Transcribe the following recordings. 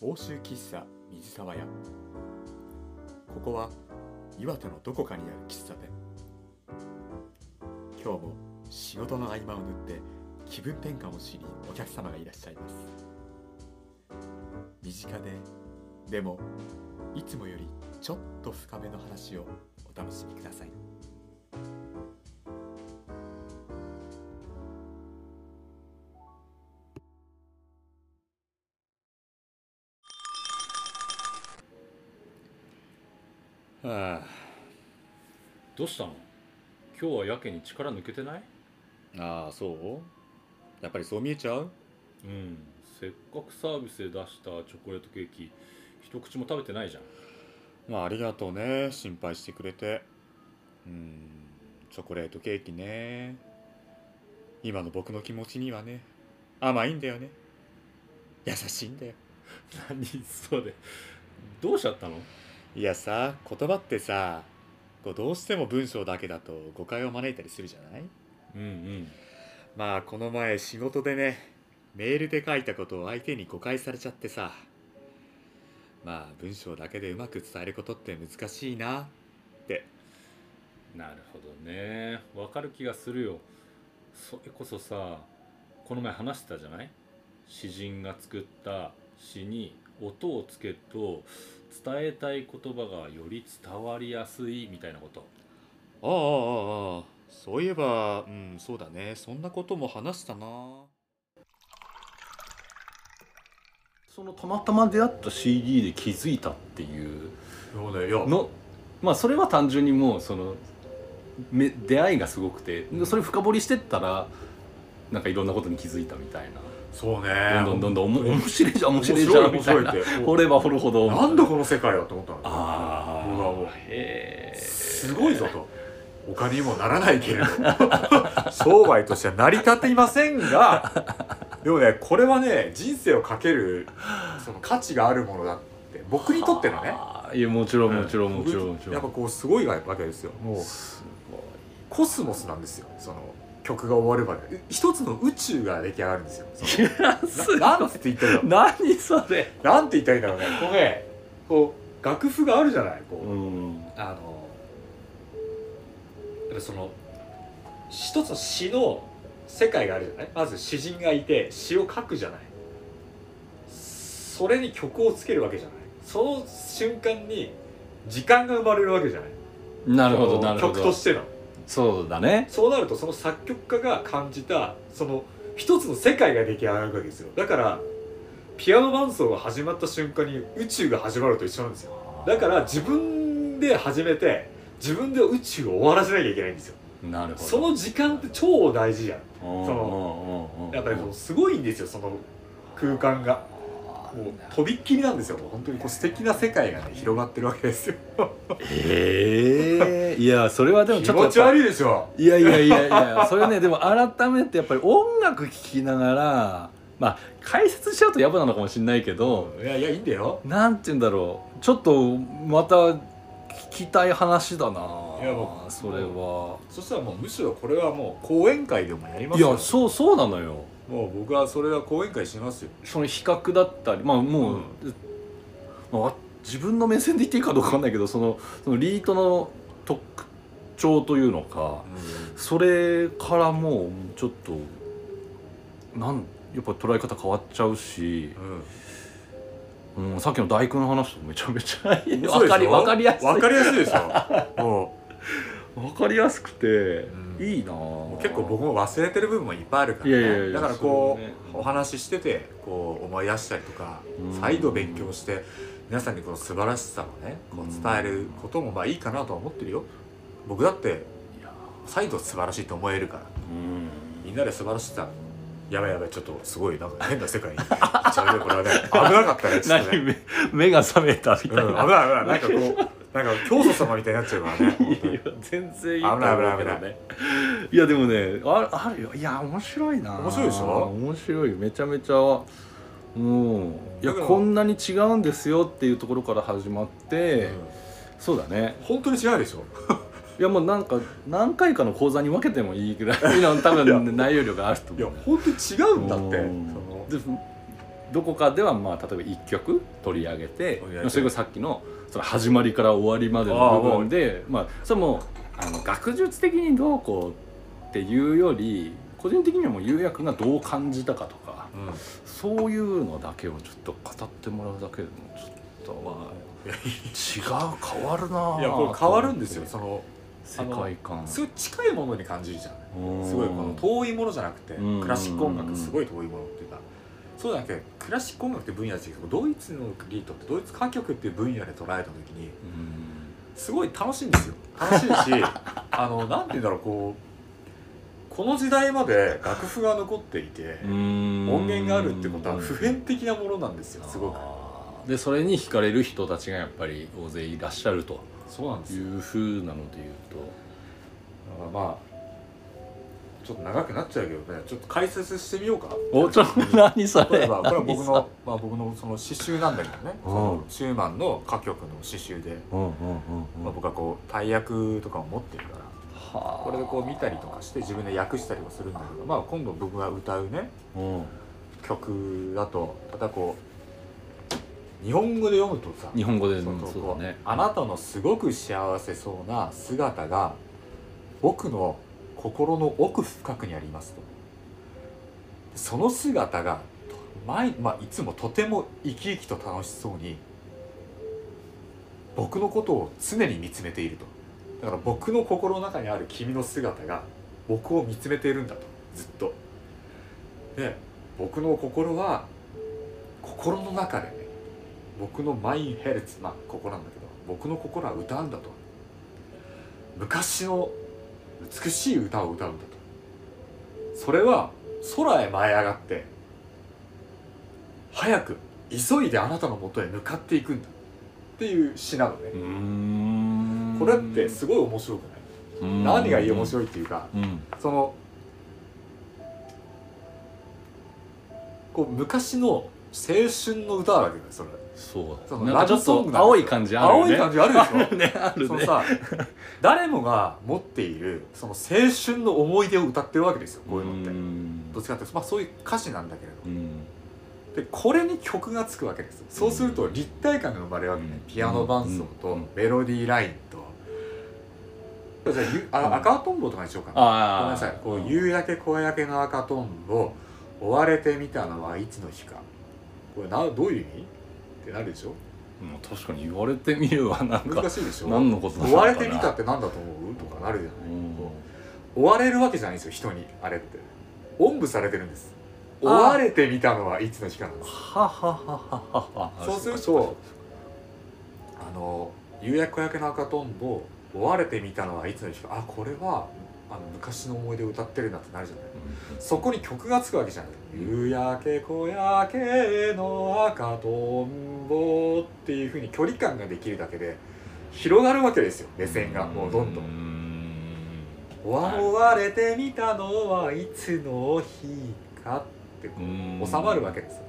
欧州喫茶水沢屋。ここは岩手のどこかにある喫茶店。今日も仕事の合間を縫って気分転換をしにお客様がいらっしゃいます。身近ででもいつもよりちょっと深めの話をお楽しみください。今日はやけに力抜けてない？あ、ああそう？やっぱりそう見えちゃう？うん。せっかくサービスで出したチョコレートケーキ一口も食べてないじゃん。まあありがとうね。心配してくれて。うん。チョコレートケーキね。今の僕の気持ちにはね。甘いんだよね。優しいんだよ。何それ。どうしちゃったの？いやさ言葉ってさこうどうしても文章だけだと誤解を招いたりするじゃない？うんうん。まあこの前仕事でねメールで書いたことを相手に誤解されちゃってさ。まあ文章だけでうまく伝えることって難しいな。って。なるほどね。わかる気がするよ。それこそさこの前話してたじゃない？詩人が作った詩に音をつけると伝えたい言葉がより伝わりやすいみたいなこと。ああああああそういえばうんそうだね。そんなことも話したな。そのたまたま出会った CD で気づいたっていう。そうだよ。のまあそれは単純にもうそのめ出会いがすごくて。それ深掘りしてったらなんかいろんなことに気づいたみたいな。そうね。どんどんどんどんおも面白い。じゃん面白いじゃんみたいな掘れば掘るほど。なんだこの世界はと思ったの。あ僕はもう。すごいぞと。お金にもならないけれど。商売としては成り立っていませんが。でもねこれはね人生をかけるその価値があるものだって僕にとってのね。いやもちろんもちろんもちろんもちろん。やっぱこうすごいわけですよ。もうすコスモスなんですよ。その曲が終わるまで。一つの宇宙が出来上がるんですよ。そのごいいやすななんて言ったら何それ？うなんて言ったらいいんだろうねこうねこう楽譜があるじゃない？こう、うん。あのやっぱその一つの詩の世界があるじゃない？まず詩人がいて詩を書くじゃない？それに曲をつけるわけじゃない？その瞬間に時間が生まれるわけじゃない？なるほどなるほど。曲としてのそうだね。そうなるとその作曲家が感じたその一つの世界が出来上がるわけですよ。だからピアノ伴奏が始まった瞬間に宇宙が始まると一緒なんですよ。だから自分で始めて自分で宇宙を終わらせなきゃいけないんですよ。なるほど。その時間って超大事じゃん。そのやっぱりすごいんですよその空間がもうとびっきりなんですよ。本当にこう素敵な世界がね広がってるわけですよ。ええいやそれはでも気ちょっと持ち悪いでしょ。いやいやいやいやそれねでも改めてやっぱり音楽聴きながらまあ解説しちゃうとやばなのかもしれないけど、いやいやいいんだよ。なんて言うんだろう。ちょっとまた聞きたい話だないやもうそれは。そしたらもうむしろこれはもう講演会でもやりますよ。いやそうそうなのよもう僕はそれは講演会しますよ。その比較だったりまあもう、まあ、自分の目線で言っていいかどうかわかんないけどそのそのリートの特徴というのかそれからもうちょっとなんやっぱ捉え方変わっちゃうし、うん。うん、さっきの大工の話とめちゃめちゃいい。嘘わかりやすい。わかりやすいでしょ？も わかりやすくて、うん。いいな結構僕も忘れてる部分もいっぱいあるからね。だからこう、ね。お話ししててこう思い出したりとかうん。再度勉強して皆さんにこの素晴らしさをねこう伝えることもまあいいかなとは思ってるよ。僕だっていや再度素晴らしいと思えるから。うん。みんなで素晴らしさやばいやばいちょっとすごいなんか変な世界に。行 っちゃうねこれはね危なかったねちょっとね。何目目が覚めたみうん、危ない危ない。なんかこうなんか教祖様みたいになっちゃうからね いや全然いいと思う危ない危ないけどねいやでもねああるよ。いや面白いな。面白いでしょ？面白いめちゃめちゃ。うん。いやこんなに違うんですよっていうところから始まって、うん。そうだね。本当に違うでしょ？いやもうなんか何回かの講座に分けてもいいぐらいの多分 内容量があるといや思う本当に違うんだってうん。その。でどこかではまあ例えば1曲取り上げてそれがさっきのその始まりから終わりまでの部分でまあそれもあの学術的にどうこうっていうより個人的にはもう優也君がどう感じたかとかそういうのだけをちょっと語ってもらうだけでもちょっとは違う変わるなぁいやこれ変わるんですよその世界観。すごい近いものに感じるじゃん。すごいこの遠いものじゃなくてうん。クラシック音楽すごい遠いものっていうかそうじゃなくてクラシック音楽って分野ですけどドイツのリートってドイツ歌曲っていう分野で捉えた時にすごい楽しいんですよ。楽しいし あのなんて言うんだろうこうこの時代まで楽譜が残っていて音音源があるってことは普遍的なものなんですよすごく。でそれに惹かれる人たちがやっぱり大勢いらっしゃると。そうなんですよ。いうふうなので言うだからまあちょっと長くなっちゃうけどね。ちょっと解説してみようか。とおちょ何それ。例えばこれは僕何の、まあ、僕のその詩集なんだけどね、うん。そのシューマンの歌曲の詩集で、うんうんうんまあ、僕はこう大役とかを持ってるから。はあ。これでこう見たりとかして自分で訳したりもするんだけど、まあ、今度僕が歌うね。うん。曲だとただこう日本語で読むとさ。日本語でそううんそうこうそう。だねあなたのすごく幸せそうな姿が僕の心の奥深くにありますと。その姿が、まあ、いつもとても生き生きと楽しそうに僕のことを常に見つめていると。だから僕の心の中にある君の姿が僕を見つめているんだと。ずっと。で僕の心は心の中でね僕のマインヘルツまあ心なんだけど僕の心は歌うんだと。昔の美しい歌を歌うんだと。それは空へ舞い上がって早く急いであなたのもとへ向かっていくんだ。っていう詩なのね。これってすごい面白くない？うん。何がいい面白いっていうかうん。そのこう昔の青春の歌だけどねそれ。そうそのだなんかちょっラブソングなんですよと青い感じあるよね。青い感じあるでしょ。あ るねあるね。そのさ誰もが持っているその青春の思い出を歌ってるわけですよこういうのって。ん。どっちかっていうと、まあ、そういう歌詞なんだけれど。うん。でこれに曲がつくわけです。そうすると立体感が生まれるわけね。うん。ピアノ伴奏とうん。メロディーラインと。じゃあゆあ赤とんぼとかにしようかな。ああごめんなさい。こう夕焼け小焼けの赤とんぼ追われてみたのはいつの日かこれなどういう意味？ってなるでしょ？うん確かに言われてみればなんか難しいでしょ？何のこと追かな。われてみたって何だと思う？とかなるじゃない。うん。追われるわけじゃないんですよ人に。あれって。おんぶされてるんです。追われてみたのはいつの日かなんですはははははは。そうするとあの夕焼け小焼けの赤とんぼ追われてみたのはいつの日かあこれはあの昔の思い出を歌ってるなってなるじゃない。そこに曲がつくわけじゃない。夕焼け小焼けの赤とんぼっていうふうに距離感ができるだけで広がるわけですよ。目線がもうどんどん。追われてみたのはいつの日かってこう収まるわけです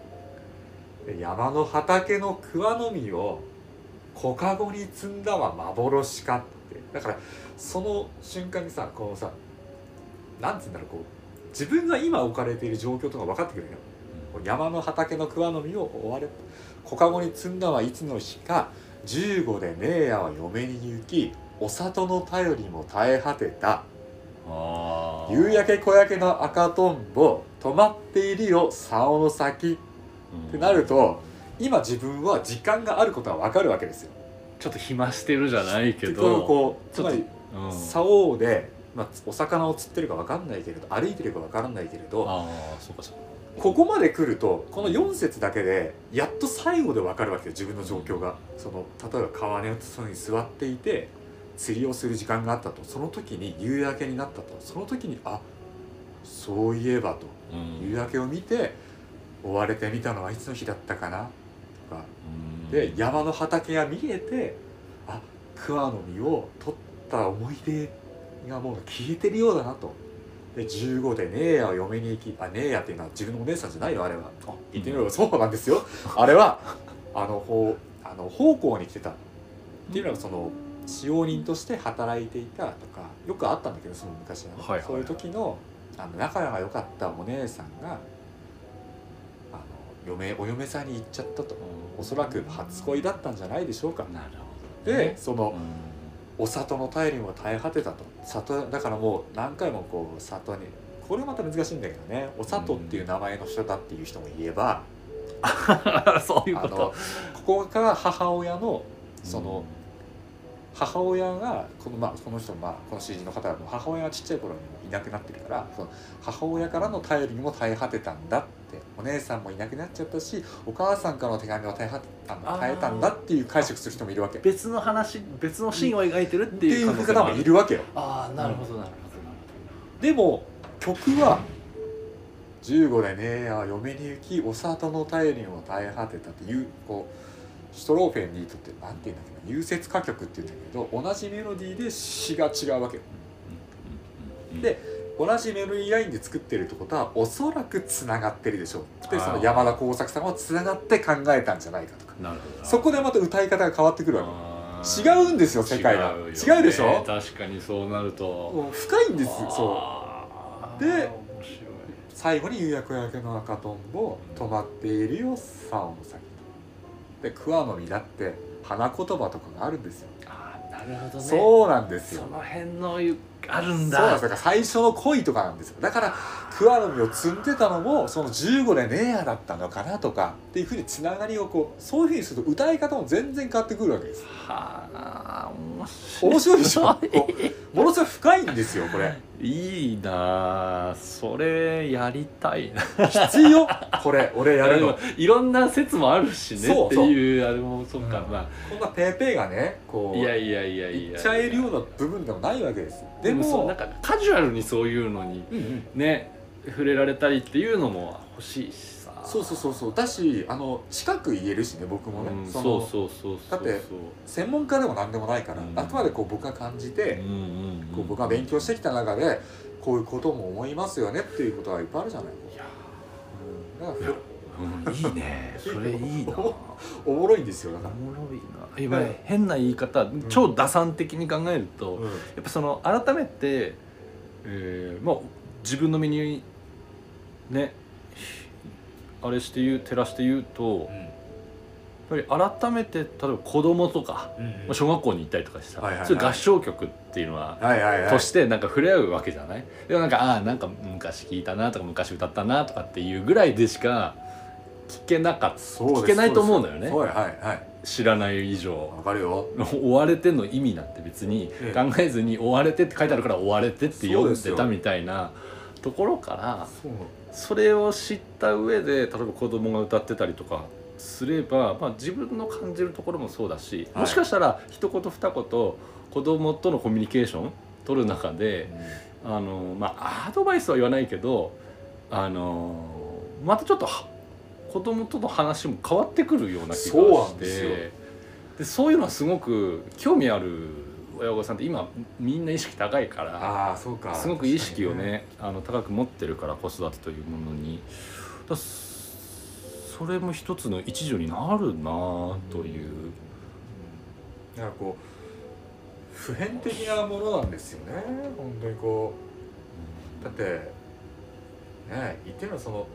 山の畑の桑の実を小かごに積んだは幻かってだからその瞬間にさこのさなんつうんだろうこう自分が今置かれている状況とか分かってくるよ。こう山の畑の桑の実を追われ小かごに積んだはいつの日か15で姉やは嫁に行きお里の頼りも絶え果てた。夕焼け小焼けの赤とんぼ止まっているよ竿の先。ってなると今自分は時間があることは分かるわけですよ。ちょっと暇してるじゃないけどこうつまりうん。竿で、まあ、お魚を釣ってるか分かんないけれど歩いてるか分からないけれどああそうかそうか。ここまで来るとこの4節だけでやっと最後で分かるわけよ自分の状況が。その例えば川根のそに座っていて釣りをする時間があったとその時に夕焼けになったとその時にあそういえばと夕焼けを見て追われてみたのはいつの日だったかなとかで山の畑が見えてあ桑の実を取った思い出がもう消えてるようだなと。で15で姉やを嫁に行きあ姉やっていうのは自分のお姉さんじゃないよあれは。あ言ってみればそうなんですよ。あれはあのほうあの奉公に来てた。っていうのはその使用人として働いていたとかよくあったんだけどその昔はね、はいはいはい。そういう時のあの仲が良かったお姉さんが嫁お嫁さんに行っちゃったと。おそらく初恋だったんじゃないでしょうか。なるほどでそのうん。お里の頼りも絶え果てたと。里だからもう何回もこう里にこれまた難しいんだけどね。お里っていう名前の人だっていう人もいれば、そういうこと。ここから母親のその、母親がこの,、まあ、この人、まあ、この詩人の方の母親がちっちゃい頃にいなくなってるからその母親からの頼りにも絶え果てたんだってお姉さんもいなくなっちゃったしお母さんからの手紙も絶え果てたんだあー。絶えたんだっていう解釈する人もいるわけ。別の話別のシーンを描いてるっていいうう方もいるわけよ。ああなるほどなるほどなるでも曲は「15でねえや嫁に行きお里の頼りも絶え果てた」っていうこうシュトローフェンにとってなんて言うんだっけな融雪歌曲っていうんだけど同じメロディーで詩が違うわけよ。で同じメロディーラインで作ってるってことはおそらくつながってるでしょう。でその山田耕作さんはつながって考えたんじゃないかとか。なるほどそこでまた歌い方が変わってくるわあけー。違うんですよ世界が。違うよね。でしょ？確かにそうなると。深いんですよそう。で最後に夕焼け焼けの赤とん。ぼ止まっているよ竿の先で桑の実だって花言葉とかがあるんですよ、なるほどね。そうなんですよ。その辺のゆあるんだ。そうなんですだから最初の恋とかなんですよ。だから桑の実を摘んでたのもその15でねえやだったのかなとかっていうふうにつながりをこうそういうふうにすると歌い方も全然変わってくるわけです。はあ面白い。面白いでしょ？ものすごい深いんですよこれいいなあそれやりたいな。必要？これ俺やるの？いろんな説もあるしね。そうっていうあれもそっか、うん。まこんなペーペーがねこうあいやいやいやいや。言っちゃえるような部分でもないわけですでもでもなんかカジュアルにそういうのにうんうん。ね触れられたりっていうのも欲しいしさ。そうそうそうそう。だしあの近く言えるしね僕もね、うんそのそうそうそうそうだって専門家でも何でもないから、うん。あくまでこう僕が感じて、うんうんうん。こう僕が勉強してきた中でこういうことも思いますよねっていうことはいっぱいあるじゃない、いやうん、だからうんいいね。それいいな。おもろいんですよだおから、もろいな。今変な言い方超打算的に考えると、うん。やっぱその改めて、えーまあ自分の身にねあれして言う照らして言うとやっぱり改めて例えば子供とか、うんまあ小学校に行ったりとかしてさ、はいはい合唱曲っていうのは、はいはいはい。としてなんか触れ合うわけじゃない？でもなんかああなんか昔聞いたなとか昔歌ったなとかっていうぐらいでしか聞けなかった聞けないと思うのよね。知らない以上。わかるよ。追われての意味なんて別にええ。考えずに追われてって書いてあるから追われてって読んでたみたいなところからそれを知った上で例えば子供が歌ってたりとかすれば、まあ、自分の感じるところもそうだし、はい。もしかしたら一言二言子供とのコミュニケーション取る中であのまあアドバイスは言わないけどあのまたちょっとは子供との話も変わってくるような気がして。そうでそういうのはすごく興味ある親御さんって今みんな意識高いからああそうか。すごく意識をねあの高く持ってるから子育てというものに。だそれも一つの一助になるなという。だからこう普遍的なものなんですよね。本当にこう。だってね言ってみればその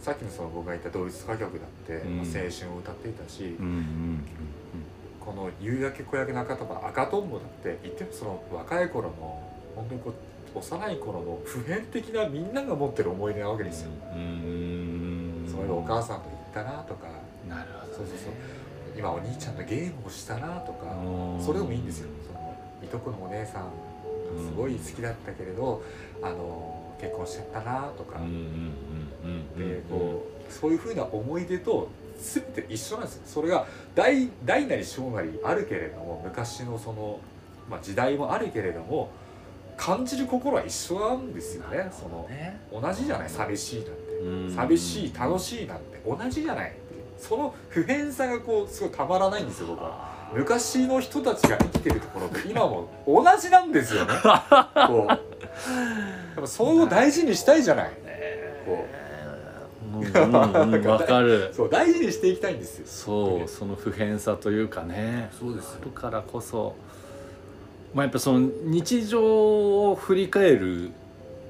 さっきのその僕が言った同一歌曲だって、うん。まあ青春を歌っていたし、うんうんこの「夕焼け小焼けの赤とば赤とんぼ」だって言ってもその若い頃の本当にこう幼い頃の普遍的なみんなが持ってる思い出なわけですよ、うん。うんそういうお母さんと行ったなとか。なるほど、ね、そうそうそう。今お兄ちゃんとゲームをしたなとかうん。それでもいいんですよ。そのいとこのお姉さんすごい好きだったけれど、あの結婚しちゃったなとか、でこうそういうふうな思い出と全て一緒なんですよ。それが大大なり小なりあるけれども昔のその、まあ、時代もあるけれども感じる心は一緒なんですよね。そのね同じじゃない？寂しいなんて。うん。寂しい楽しいなんて。同じじゃないっていう。その普遍さがこうすごいたまらないんですよ僕は。昔の人たちが生きてるところと今も同じなんですよね。こう。やっぱそれを大事にしたいじゃない。こうんうんうん わかる。そう大事にしていきたいんですよ。そうその普遍さというかね。そうですあるからこそ。まあやっぱその日常を振り返る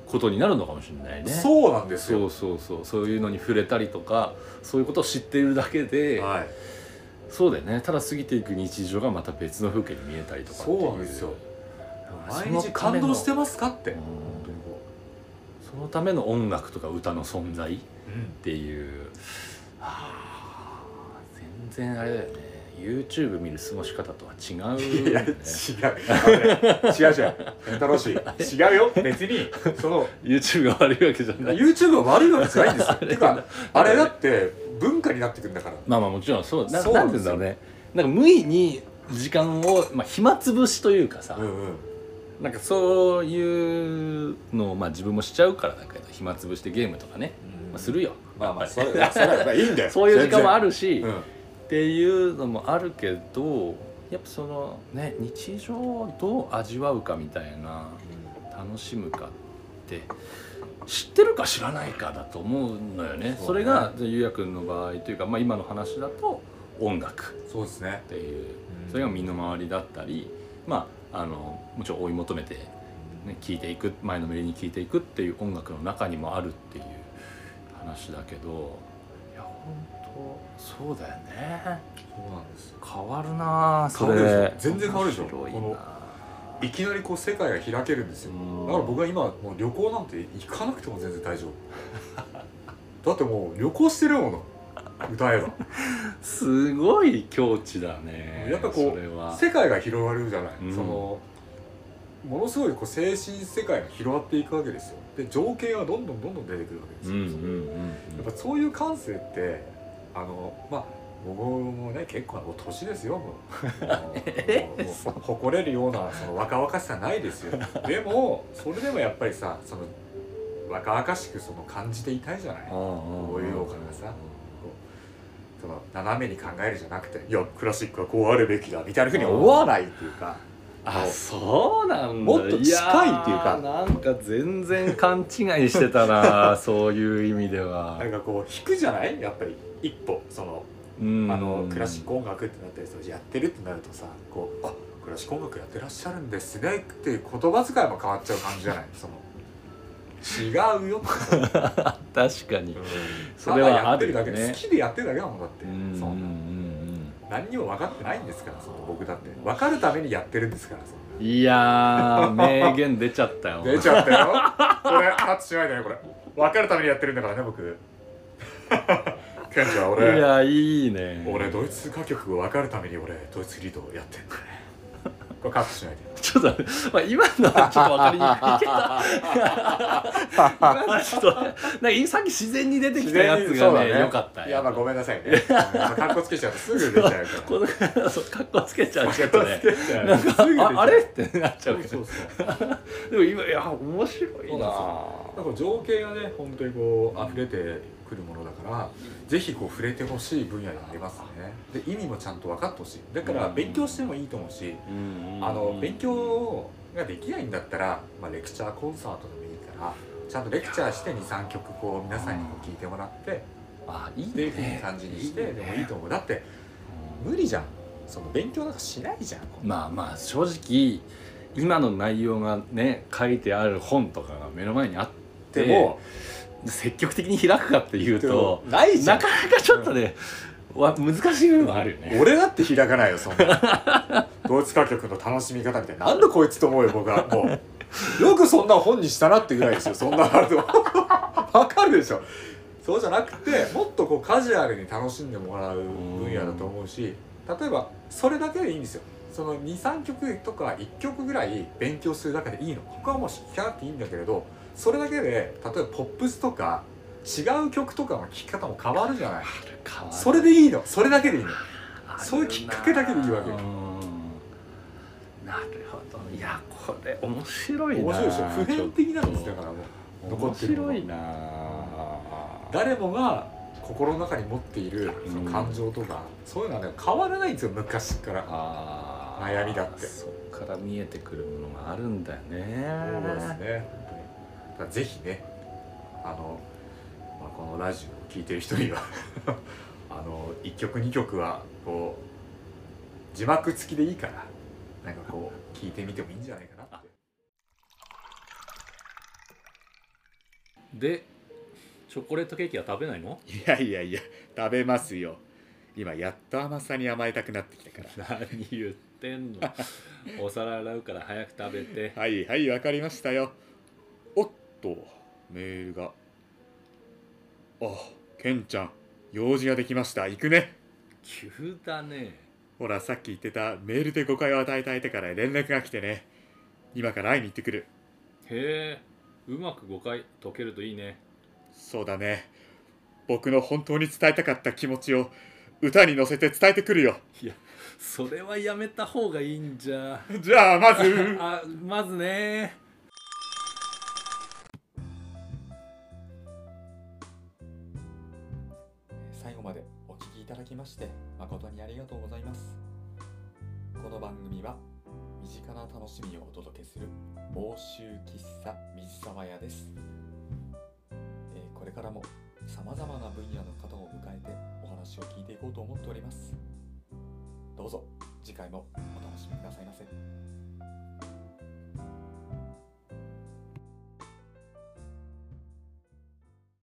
ことになるのかもしれないね。そうなんですよ。そうそうそう。そういうのに触れたりとかそういうことを知っているだけで、はい。そうだよね。ただ過ぎていく日常がまた別の風景に見えたりとかっていう。そうなんですよ。毎日感動してますかって。うそのための音楽とか歌の存在っう、ていう。あー全然あれだよね。YouTube 見る過ごし方とは違うよね。いや違う。違う違う健太郎氏違うよ。別に。その YouTube が悪いわけじゃない。YouTube は悪いわけじゃないんですよ。てかあれだって文化になってくるんだから。まあまあもちろんそう。なそうなんですよ。ね。なんか無意に時間を、まあ、暇つぶしというかさ、うんうん。なんかそういうのを、まあ、自分もしちゃうからだけど暇つぶしてゲームとかね、まあ、するよ。まあまあそれそれはいいんだよ。そういう時間もあるるし、うん。っていうのもあるけどやっぱそのね日常をどう味わうかみたいな楽しむかって知ってるか知らないかだと思うのよね。それがゆうやくんの場合というか、まあ、今の話だと音楽。そうですね。っていう。うんそれが身の回りだったりまああのもちろん追い求めて、ね、聴いていく前のめりに聴いていくっていう音楽の中にもあるっていう話だけどいや本当そうだよね。そうなんです変わるなあそ変わるでしょれ全然変わるでしょ。面白いこのないきなりこう世界が開けるんですよ。うん。だから僕は今もう旅行なんて行かなくても全然大丈夫。だってもう旅行してるもの。歌えば。すごい境地だねやっぱこうそれは。世界が広がるじゃない、うん。そのものすごいこう精神世界が広がっていくわけですよ。で情景がどんどんどんどん出てくるわけですよ、やっぱそういう感性ってあのまあ僕もね結構年ですよもう。誇れるようなその若々しさないですよでもそれでもやっぱりさその若々しくその感じていたいじゃないここういうお金がさその斜めに考えるじゃなくていやクラシックはこうあるべきだみたいなふうに思わないっていうかあそう。なんだ。もっと近いっていうか。なんか全然勘違いしてたな そういう意味では。なんかこう弾くじゃない？やっぱり。一歩そのうん。あのクラシック音楽ってなったりそうやってるってなるとさこうあクラシック音楽やってらっしゃるんですねっていう言葉遣いも変わっちゃう感じじゃない？その違うよ。確かに。うん。それはやってるあるよね。だけで好きでやってるだけだもんだって。そんな何にも分かってないんですからその僕だって。分かるためにやってるんですからそんうんいやー名言出ちゃったよ。な出ちゃったよ。これタッチしないでねこれ。分かるためにやってるんだからね僕。ケンちゃんい俺やいいね。俺ドイツ歌曲を分かるために俺ドイツリードをやってんだねこれカットしないでちょっと、まあ、今のはちょっと分かりにくいけど今のはちょっとなんか今さっき自然に出てきたやつがねよかったよ。いやまあごめんなさいね。カッコつけちゃう。とすぐ出ちゃう。からこのそうかっこつけちゃうちょっとねなんかああれってなっちゃそううけどでも今いや面白いな。なんか情景がね本当にこう溢れてくるものだからぜひこう触れてほしい分野になりますね。で意味もちゃんと分かってほしい。だから勉強してもいいと思うしあの勉強ができないんだったら、まあ、レクチャーコンサートでもいいからちゃんとレクチャーして23曲こう皆さんにこう聞いてもらってあいいっていうね感じにしてでもいいと思う。だって無理じゃん。その勉強なんかしないじゃん。まあまあ正直今の内容がね書いてある本とかが目の前にあってでも積極的に開くかっていうとないじゃなんかなかちょっとね、わ難しい部分あるよね。俺だって開かないよそんな。ドイツ歌曲の楽しみ方みたいな。なんでこいつと思うよ僕は。もう。よくそんな本にしたなってぐらいですよそんなあるとわかるでしょ。そうじゃなくてもっとこうカジュアルに楽しんでもらう分野だと思うし例えばそれだけでいいんですよ。その23曲とか1曲ぐらい勉強するだけでいいの。他はもう弾かなくていいんだけれどそれだけで例えばポップスとか違う曲とかの聴き方も変わるじゃない。それでいいの。それだけでいいの。そういうきっかけだけでいいわけよ。なるほど。いやこれ面白いな。面白いでしょ。普遍的なんですだからもう。残面ってるもの。白いな誰もが心の中に持っているその感情とか、そういうのはね変わらないんですよ昔から。悩みだって。そっから見えてくるものがあるんだよね。そうですねだぜひねあの、まあ、このラジオを聴いてる人には あの1曲2曲はこう字幕付きでいいからなんかこう聞いてみてもいいんじゃないかなって。でチョコレートケーキは食べないの？いやいやいや食べますよ。今やっと甘さに甘えたくなってきたから。何言ってんの。お皿洗うから早く食べて。はいはいわかりましたよとメールが。あケンちゃん用事ができました。行くね。急だね。ほらさっき言ってたメールで誤解を与えた相手から連絡が来てね。今から会いに行ってくる。へえうまく誤解解けるといいね。そうだね。僕の本当に伝えたかった気持ちを歌に乗せて伝えてくるよ。いやそれはやめた方がいいんじゃ。じゃあまず。あまずねいただきまして誠にありがとうございます。この番組は身近な楽しみをお届けする房州喫茶水沢屋です、えーこれからもさまざまな分野の方を迎えてお話を聞いていこうと思っております。どうぞ次回もお楽しみくださいませ。